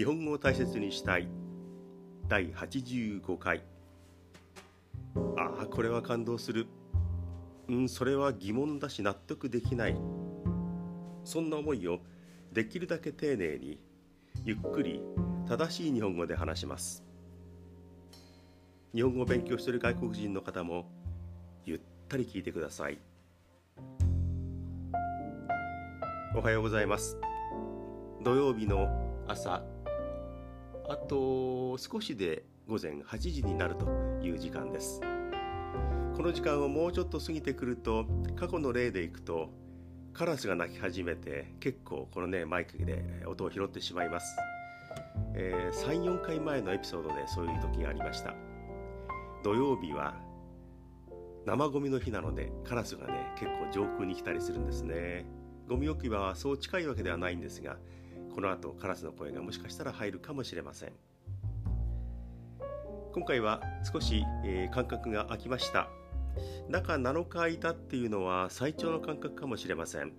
日本語を大切にしたい。第85回。ああこれは感動する。うんそれは疑問だし納得できない。そんな思いをできるだけ丁寧にゆっくり正しい日本語で話します。日本語を勉強している外国人の方もゆったり聞いてください。おはようございます。土曜日の朝あと少しで午前8時になるという時間です。この時間をもうちょっと過ぎてくると過去の例でいくとカラスが鳴き始めて結構このねマイクで音を拾ってしまいます、えー、34回前のエピソードでそういう時がありました。土曜日は生ゴミの日なのでカラスがね結構上空に来たりするんですね。ゴミ置き場はそう近いわけではないんですがこの後カラスの声がもしかしたら入るかもしれません。今回は少し、えー、間隔が空きました。中7日空いたっていうのは最長の間隔かもしれません。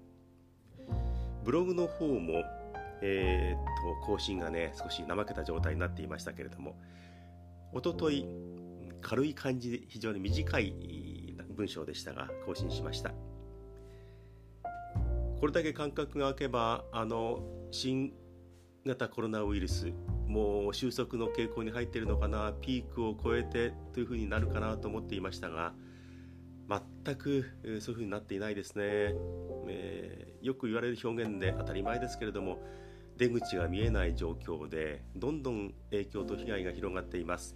ブログの方もえー、っと更新がね少し怠けた状態になっていましたけれどもおととい軽い感じで非常に短い文章でしたが更新しました。これだけ間隔が空けばあの新型コロナウイルスもう収束の傾向に入っているのかなピークを超えてというふうになるかなと思っていましたが全くそういうふうになっていないですね、えー、よく言われる表現で当たり前ですけれども出口が見えない状況でどんどん影響と被害が広がっています。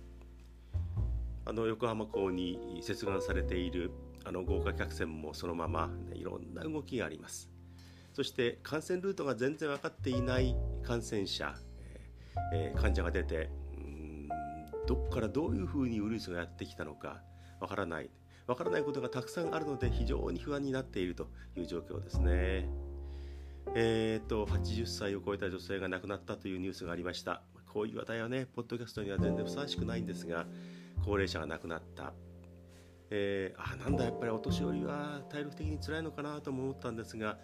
あの横浜港に接岸されているあの豪華客船もそのまま、いろんな動きがあります。そして感染ルートが全然分かっていない感染者、えー、患者が出てうんどこからどういうふうにウイルスがやってきたのか分からない分からないことがたくさんあるので非常に不安になっているという状況ですね。えーと、80歳を超えた女性が亡くなったというニュースがありました。こういう話題はね、ポッドキャストには全然ふさわしくないんですが、高齢者が亡くなった。えー、あなんだやっぱりお年寄りは体力的に辛いのかなとも思ったんですが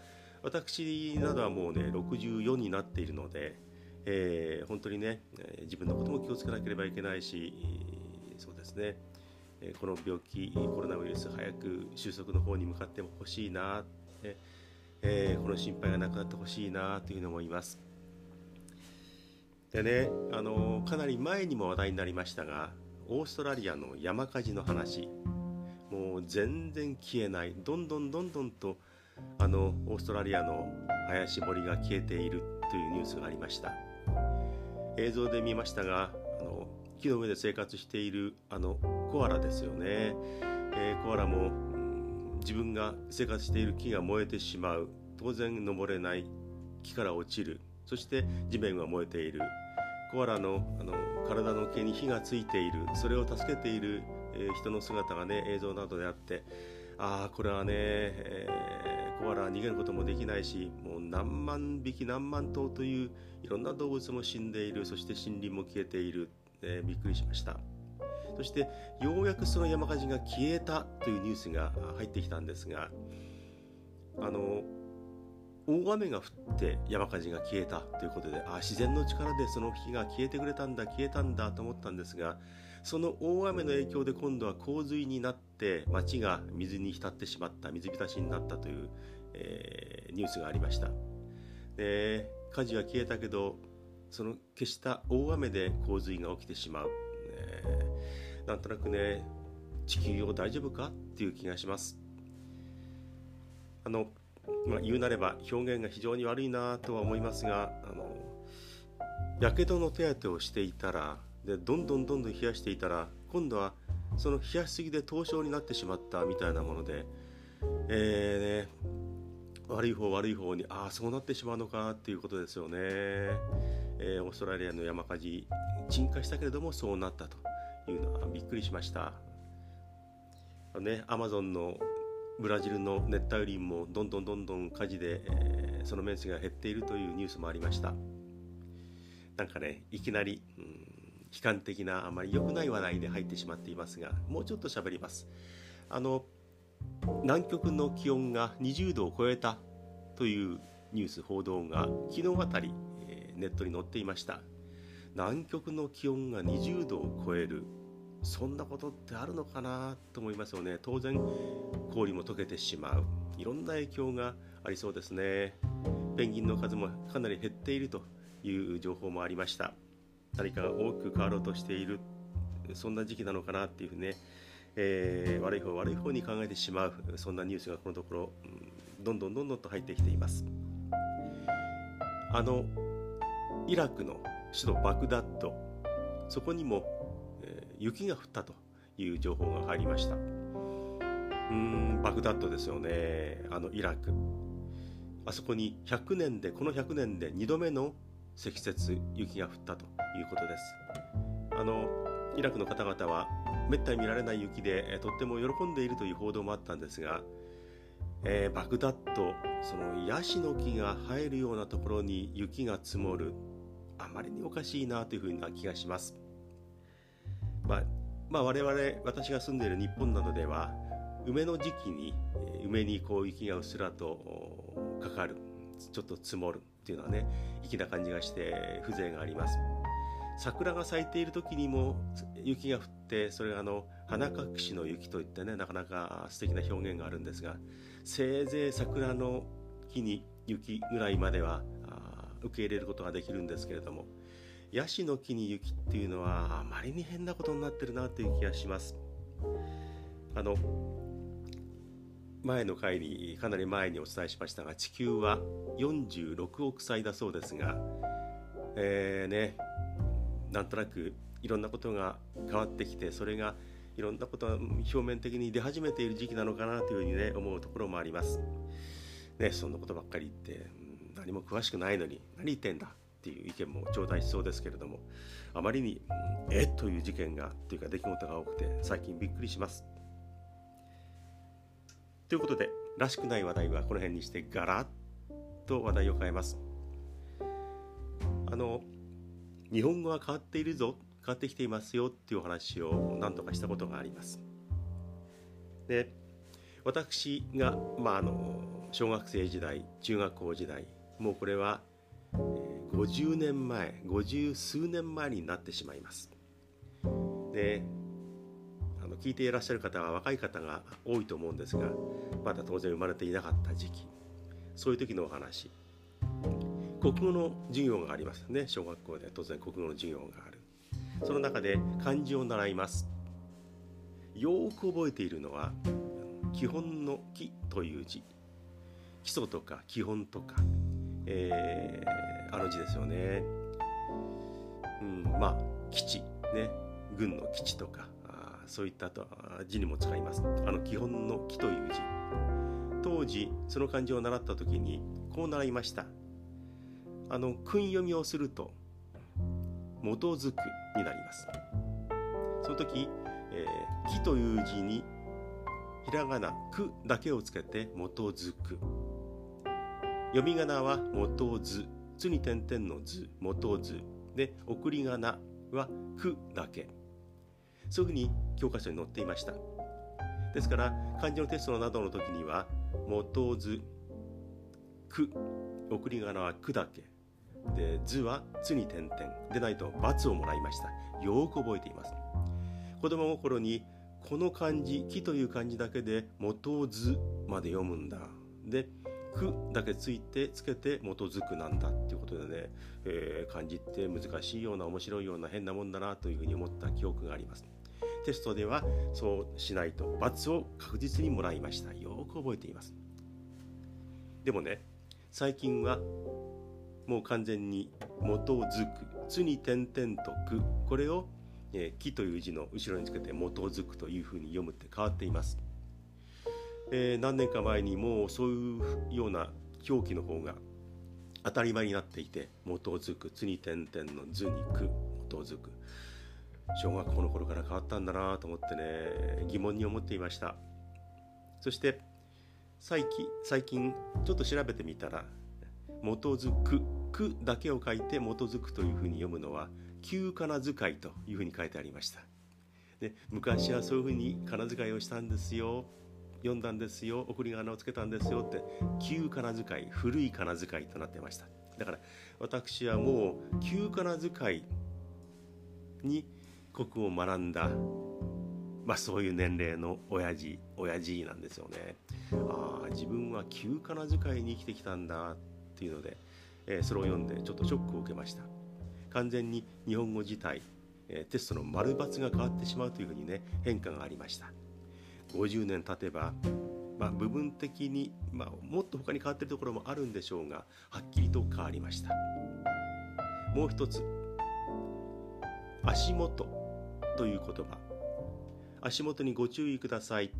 私などはもうね64になっているので、えー、本当にね自分のことも気をつけなければいけないしそうですね。この病気コロナウイルス早く収束の方に向かってほしいな、えー、この心配がなくなってほしいなというふうに思います。でねあのかなり前にも話題になりましたがオーストラリアの山火事の話。もう全然消えない。どんどんどんどんとあのオーストラリアの林森が消えているというニュースがありました。映像で見ましたがあの木の上で生活しているあのコアラですよね、えー、コアラも、うん、自分が生活している木が燃えてしまう。当然登れない。木から落ちる。そして地面が燃えている。コアラのあの体の毛に火がついている。それを助けている、えー、人の姿がね映像などであってああこれはね、えー、コアラは逃げることもできないしもう何万匹何万頭といういろんな動物も死んでいるそして森林も消えている、えー、びっくりしました。そしてようやくその山火事が消えたというニュースが入ってきたんですがあの大雨が降って山火事が消えたということであ自然の力でその火が消えてくれたんだ消えたんだと思ったんですがその大雨の影響で今度は洪水になって町が水に浸ってしまった水浸しになったという、えー、ニュースがありました。で火事は消えたけどその消した大雨で洪水が起きてしまう、えー、なんとなくね地球を大丈夫かっていう気がします。あのまあ、言うなれば表現が非常に悪いなとは思いますがあのやけどの手当てをしていたらでどんどんどんどん冷やしていたら今度はその冷やしすぎで凍傷になってしまったみたいなもので、えーね、悪い方悪い方にああそうなってしまうのかっていうことですよね、えー、オーストラリアの山火事鎮火したけれどもそうなったというのはびっくりしました。ねアマゾンのブラジルの熱帯雨林もどんどんどんどん火事で、えー、その面積が減っているというニュースもありました。なんかねいきなり、うん、悲観的なあまり良くない話題で入ってしまっていますがもうちょっと喋ります。あの南極の気温が20度を超えたというニュース報道が昨日あたり、えー、ネットに載っていました。南極の気温が20度を超える。そんなことってあるのかなと思いますよね。当然氷も溶けてしまう。いろんな影響がありそうですね。ペンギンの数もかなり減っているという情報もありました。何かが大きく変わろうとしているそんな時期なのかなっていうふうにね、えー、悪い方悪い方に考えてしまうそんなニュースがこのところ、うん、どんどんどんどんと入ってきています。あのイラクの首都バグダッドそこにも、えー、雪が降ったという情報が入りました。うんバグダッドですよねあのイラク。あそこに100年でこの100年で2度目の積雪雪が降ったということです。あのイラクの方々はめったに見られない雪でとっても喜んでいるという報道もあったんですが、えー、バグダッドそのヤシの木が生えるようなところに雪が積もるあまりにおかしいなというふうな気がします、まあ、まあ、我々私が住んでいる日本などでは梅の時期に梅にこう雪がうっすらとかかるちょっと積もるっていうのはね粋な感じがして風情があります。桜が咲いている時にも雪が降ってそれがあの花隠しの雪といってねなかなか素敵な表現があるんですがせいぜい桜の木に雪ぐらいまでは受け入れることができるんですけれどもヤシの木に雪っていうのはあまりに変なことになってるなという気がします。あの前の回にかなり前にお伝えしましたが地球は46億歳だそうですがえーねなんとなくいろんなことが変わってきてそれがいろんなことが表面的に出始めている時期なのかなというふうにね思うところもあります。ねそんなことばっかり言って何も詳しくないのに何言ってんだっていう意見も頂戴しそうですけれどもあまりにえっという事件がというか出来事が多くて最近びっくりします。ということでらしくない話題はこの辺にしてガラッと話題を変えます。あの日本語は変わっているぞ変わってきていますよっていうお話を何度かしたことがあります。で私が、まあ、あの小学生時代中学校時代もうこれは50年前50数年前になってしまいます。で聞いていらっしゃる方は若い方が多いと思うんですがまだ当然生まれていなかった時期そういう時のお話。国語の授業がありますね。小学校で。当然国語の授業がある。その中で漢字を習います。よく覚えているのは基本の「基」という字。基礎とか基本とか、えー、あの字ですよね、うん、まあ基地ね。軍の基地とか。そういった字にも使います。あの基本の「基」という字。当時その漢字を習った時にこう習いました。あの訓読みをすると基づくになります。その時、えー、木という字にひらがなくだけをつけて基づく。読み仮名は元図つに点々の図元図で送り仮名はくだけ。そういうふうに教科書に載っていました。ですから漢字のテストなどの時には元図く送り仮名はくだけ。で図は「つ」に点々。でないと罰をもらいました。よく覚えています。子供心にこの漢字「木」という漢字だけで「元図」まで読むんだ。で「く」だけついてつけて「元づく」なんだっていうことでね、えー、漢字って難しいような面白いような変なもんだなというふうに思った記憶があります。テストではそうしないと罰を確実にもらいました。よく覚えています。でもね最近はもう完全に「元づく」「つ」に点々と「く」これを「えー、木」という字の後ろにつけて「元づく」というふうに読むって変わっています。えー、何年か前にもうそういうような表記の方が当たり前になっていて「元づく」「つ」に点々の「図」に「く」「元づく」小学校の頃から変わったんだなと思ってね疑問に思っていました。そして最近最近ちょっと調べてみたら「元づく」くだけを書いて基づくというふうに読むのは旧仮名遣いというふうに書いてありました。で昔はそういうふうに仮名遣いをしたんですよ読んだんですよ送り仮名をつけたんですよって旧仮名遣い古い仮名遣いとなってました。だから私はもう旧仮名遣いに国を学んだ、まあ、そういう年齢の親父親父なんですよね。ああ自分は旧仮名遣いに生きてきたんだっていうので、えー、それを読んでちょっとショックを受けました。完全に日本語自体、えー、テストの丸×が変わってしまうというふうにね変化がありました。50年経てばまあ、部分的に、まあ、もっと他に変わってるところもあるんでしょうがはっきりと変わりましたもう一つ足元という言葉。足元にご注意ください。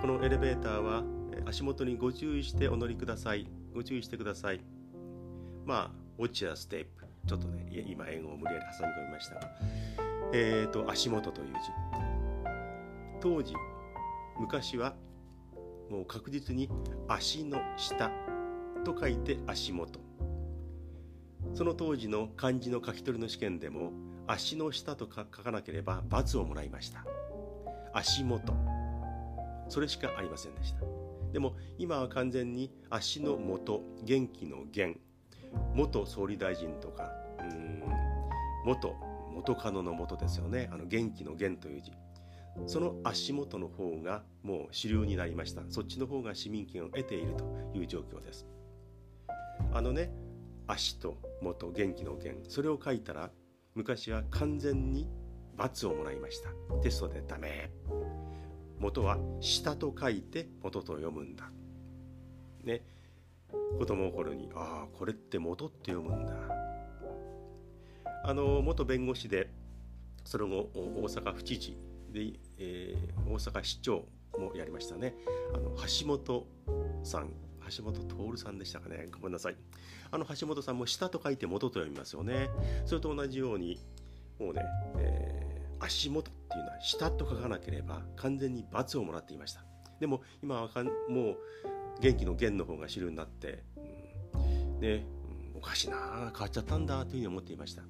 このエレベーターは足元にご注意してお乗りください。ご注意してください。まあ Watch your step ちょっとね今英語を無理やり挟み込みましたが。えっ、ー、と足元という字。当時昔はもう確実に足の下。と書いて足元。その当時の漢字の書き取りの試験でも足の下と書かなければ罰をもらいました。足元。それしかありませんでした。でも今は完全に足の元元気の元。元総理大臣とかうん元元カノの元ですよね。あの元気の元という字。その足元の方がもう主流になりました。そっちの方が市民権を得ているという状況です。あのね足と元元気の元。それを書いたら昔は完全に罰をもらいました。テストでダメ。元は下と書いて元と読むんだ。ね。子供心にああこれって元って読むんだ。あの元弁護士でその後大阪府知事で、えー、大阪市長もやりましたね。あの橋本さん。橋本徹さんでしたかね。ごめんなさい。あの橋本さんも下と書いて元と読みますよね。それと同じようにもうね、えー、足元っていうのは下と書かなければ完全に罰をもらっていました。でも今はかんもう元気の元の方が主流になって、うん、ね、うん、おかしいな変わっちゃったんだというふうに思っていました。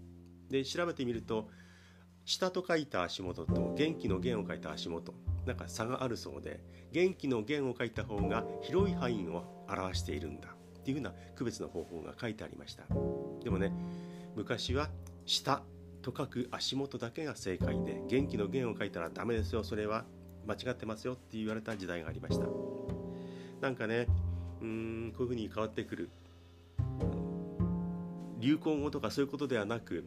で調べてみると下と書いた足元と元気の弦を書いた足元。なんか差があるそうで元気の弦を書いた方が広い範囲を表しているんだっていうふうな区別の方法が書いてありました。でもね昔は下と書く足元だけが正解で元気の弦を書いたらダメですよそれは間違ってますよって言われた時代がありました。なんかねうーんこういうふうに変わってくる。流行語とかそういうことではなく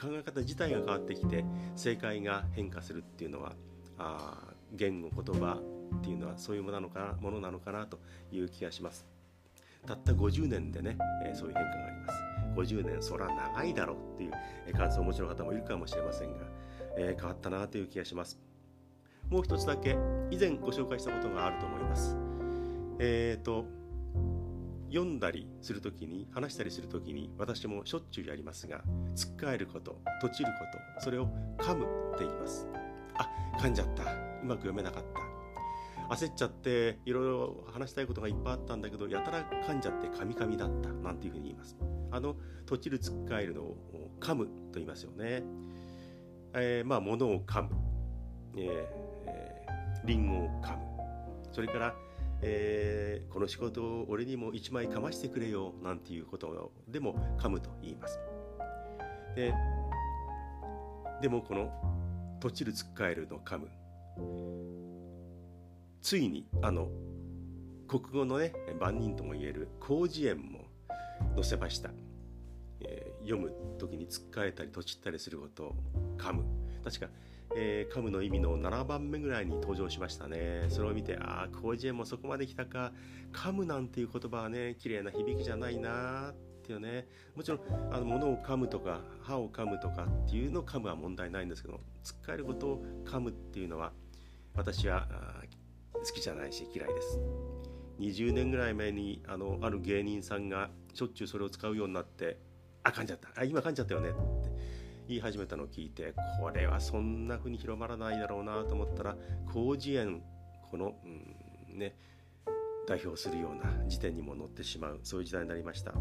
考え方自体が変わってきて正解が変化するっていうのはあ言語言葉っていうのはそういうものなのかなものなのかなという気がします。たった50年でね、えー、そういう変化があります。50年そら長いだろうっていう感想をお持ちの方もいるかもしれませんが、えー、変わったなという気がします。もう一つだけ以前ご紹介したことがあると思います。えっ、ー、と読んだりするときに話したりするときに私もしょっちゅうやりますがつっかえることとちることそれを噛むって言います。あ噛んじゃった。うまく読めなかった。焦っちゃっていろいろ話したいことがいっぱいあったんだけどやたら噛んじゃって噛み噛みだった。なんていうふうに言います。あのとちるつっかえるのを噛むと言いますよね。えー、まあ物を噛む。えー、えー、リンゴを噛む。それからえー、この仕事を俺にも一枚かましてくれよ。なんていうことでも噛むと言います。ででもこの「とちるつっかえる」の噛むついにあの国語のね万人とも言える広辞苑も載せました、えー、読む時につっかえたりとちったりすることを噛む確かえー、カムの意味の7番目ぐらいに登場しましたね。それを見て、ああ、広辞苑もそこまで来たか、噛むなんていう言葉はね、綺麗な響きじゃないなっっていうね。もちろん、あの物を噛むとか、歯を噛むとかっていうのを噛むは問題ないんですけど、つっかえることを噛むっていうのは、私は好きじゃないし嫌いです。20年ぐらい前にあのある芸人さんがしょっちゅうそれを使うようになってあ噛んじゃったあ今噛んじゃったよねって言い始めたのを聞いてこれはそんな風に広まらないだろうなと思ったら広辞苑この、うん、ね代表するような時点にも載ってしまうそういう時代になりました、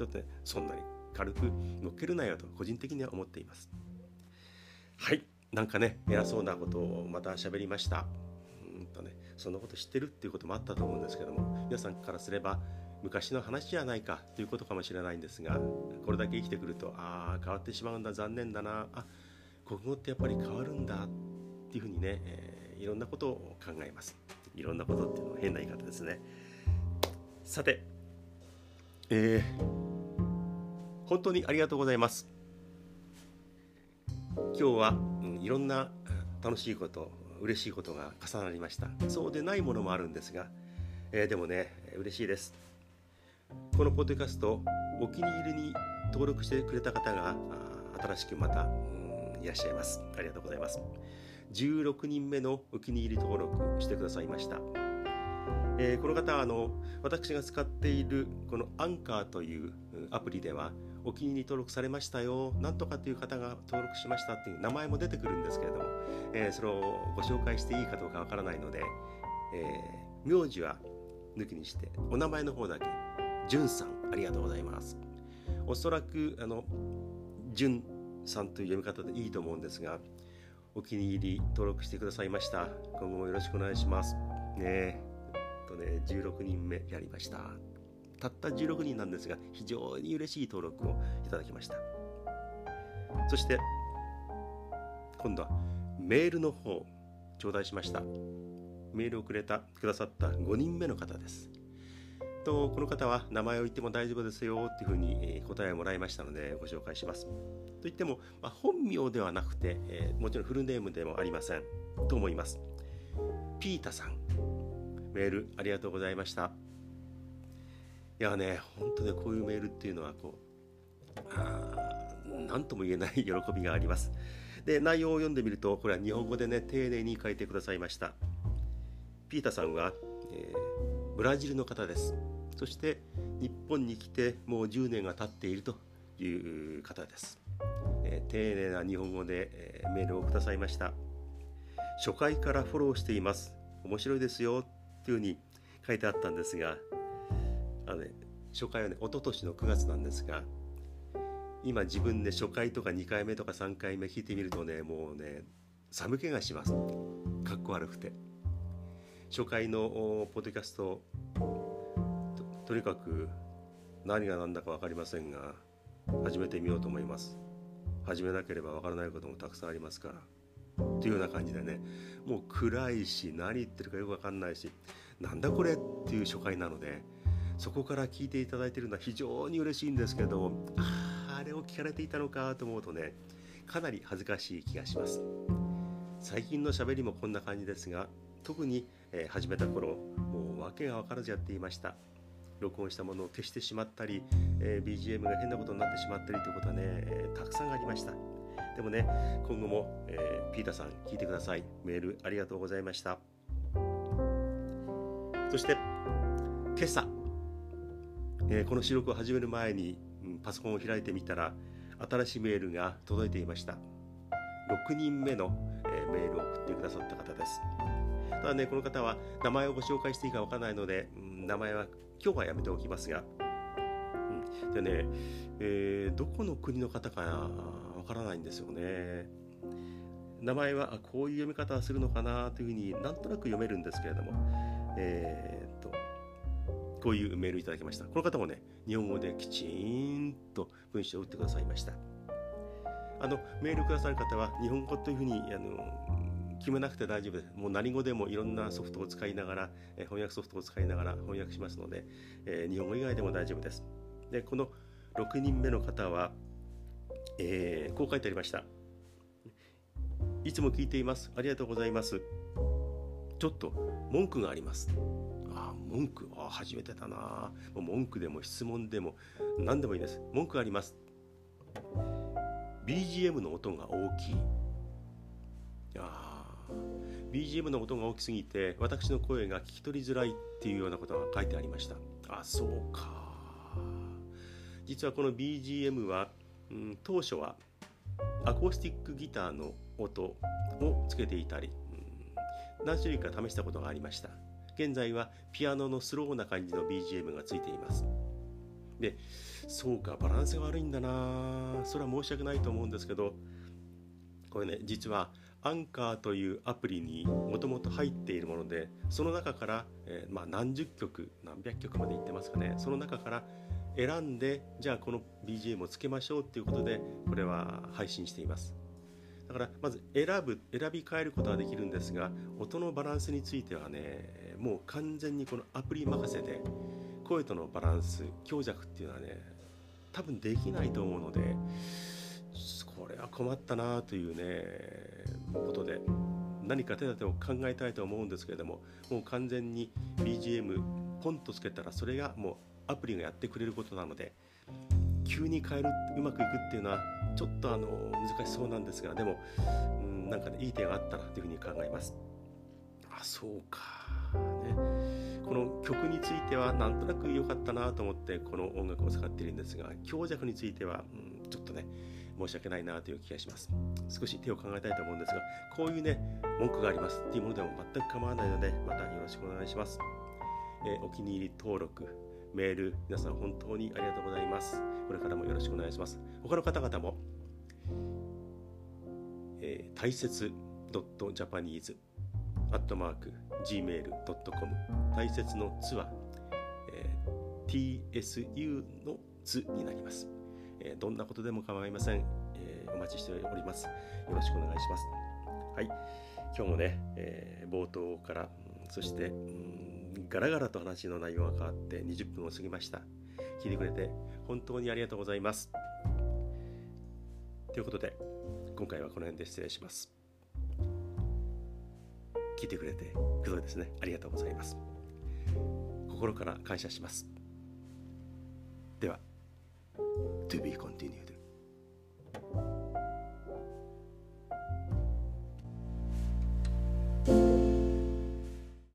うん、ちょっとねそんなに軽く乗っけるなよと個人的には思っています。はい。なんかね偉そうなことをまた喋りました。うんとねそんなこと知ってるっていうこともあったと思うんですけども皆さんからすれば昔の話じゃないかということかもしれないんですがこれだけ生きてくるとああ変わってしまうんだ残念だな。あ国語ってやっぱり変わるんだっていうふうにね、えー、いろんなことを考えます。いろんなことっていうのは変な言い方ですね。さてえー、本当にありがとうございます。今日は、うん、いろんな楽しいこと嬉しいことが重なりました。そうでないものもあるんですが、えー、でもね嬉しいです。このポッドキャストお気に入りに登録してくれた方が新しくまた、うん、いらっしゃいます。ありがとうございます。16人目のお気に入り登録してくださいました、えー、この方はあの私が使っているこのアンカーというアプリではお気に入り登録されましたよ。なんとかという方が登録しましたっていう名前も出てくるんですけれども、えー、それをご紹介していいかどうかわからないので、えー、名字は抜きにしてお名前の方だけじゅんさんありがとうございます。おそらくあのじゅんさんという読み方でいいと思うんですがお気に入り登録してくださいました。今後もよろしくお願いします。ねえ。とね16人目やりました。たった16人なんですが非常に嬉しい登録をいただきました。そして今度はメールの方頂戴しました。メールをくれたくださった5人目の方です。とこの方は名前を言っても大丈夫ですよっていうふうに答えをもらいましたのでご紹介します。といっても、まあ、本名ではなくて、えー、もちろんフルネームでもありませんと思います。ピータさんメールありがとうございました。いやね、本当ね、こういうメールっていうのは、こう、何とも言えない 喜びがあります。で、内容を読んでみると、これは日本語でね、丁寧に書いてくださいました。ピータさんは、えー、ブラジルの方です。そして、日本に来てもう10年が経っているという方です。えー、丁寧な日本語で、えー、メールをくださいました。初回からフォローしています。面白いですよ。というふうに書いてあったんですが、あのね、初回はね、一昨年の9月なんですが、今自分で初回とか2回目とか3回目聞いてみるとね、もうね、寒気がします。かっこ悪くて。初回のポッドキャストと、とにかく何が何だか分かりませんが、始めてみようと思います。始めなければ分からないこともたくさんありますから。というような感じでね、もう暗いし、何言ってるかよく分かんないし、なんだこれっていう初回なので、そこから聞いていただいているのは非常に嬉しいんですけれどあああれを聞かれていたのかと思うとねかなり恥ずかしい気がします。最近のしゃべりもこんな感じですが特に、えー、始めた頃もう訳が分からずやっていました。録音したものを消してしまったり、えー、BGM が変なことになってしまったりということはね、え、たくさんありました。でもね今後も、えー、ピータさん聞いてください。メールありがとうございました。そして今朝えー、この収録を始める前に、うん、パソコンを開いてみたら新しいメールが届いていました。6人目の、えー、メールを送ってくださった方です。ただねこの方は名前をご紹介していいかわからないので、うん、名前は今日はやめておきますが、うん、でね、えー、どこの国の方かわからないんですよね。名前はこういう読み方するのかなというふうになんとなく読めるんですけれども、えー、こういうメールいただきました。この方もね、日本語できちんと文章を打ってくださいました。あの、メールくださる方は、日本語というふうに、あの、決めなくて大丈夫です。もう何語でもいろんなソフトを使いながら、え翻訳ソフトを使いながら翻訳しますので、えー、日本語以外でも大丈夫です。で、この6人目の方は、えー、こう書いてありました。いつも聞いています。ありがとうございます。ちょっと文句があります。あ文句。あ初めてだな。文句でも質問でも何でもいいです。文句あります。BGM の音が大きい。あ BGM の音が大きすぎて私の声が聞き取りづらいっていうようなことが書いてありました。あそうか。実はこの BGM は、うん、当初はアコースティックギターの音をつけていたり、うん、何種類か試したことがありました。現在はピアノのスローな感じの BGM がついています。でそうかバランスが悪いんだな。それは申し訳ないと思うんですけどこれね実はアンカーというアプリにもともと入っているものでその中から、えー、まあ、何十曲何百曲までいってますかね。その中から選んでじゃあこの BGM をつけましょうっていうことでこれは配信しています。だからまず選ぶ選び変えることはできるんですが音のバランスについてはねもう完全にこのアプリ任せで声とのバランス強弱っていうのはね多分できないと思うのでこれは困ったなというねことで何か手立てを考えたいと思うんですけれどももう完全に BGM ポンとつけたらそれがもうアプリがやってくれることなので急に変えるうまくいくっていうのはちょっとあの難しそうなんですがでも、うん、なんかねいい点があったらというふうに考えます。あそうか。この曲についてはなんとなく良かったなと思ってこの音楽を使っているんですが強弱については、うん、ちょっとね申し訳ないなという気がします。少し手を考えたいと思うんですがこういうね文句がありますっていうものでも全く構わないのでまたよろしくお願いします、えー、お気に入り登録メール皆さん本当にありがとうございます。これからもよろしくお願いします。他の方々も、えー、大切 .japanese アットマーク gmail.com 大切のつは、えー、tsu の図になりますえどんなことでも構いません、えお待ちしております。よろしくお願いします。はい。今日もね、え冒頭から、そして、うん、ガラガラと話の内容が変わって20分を過ぎました。聞いてくれて本当にありがとうございます。ということで、今回はこの辺で失礼します。聞いてくれて、くどいですね。ありがとうございます。心から感謝します。では。to be c o n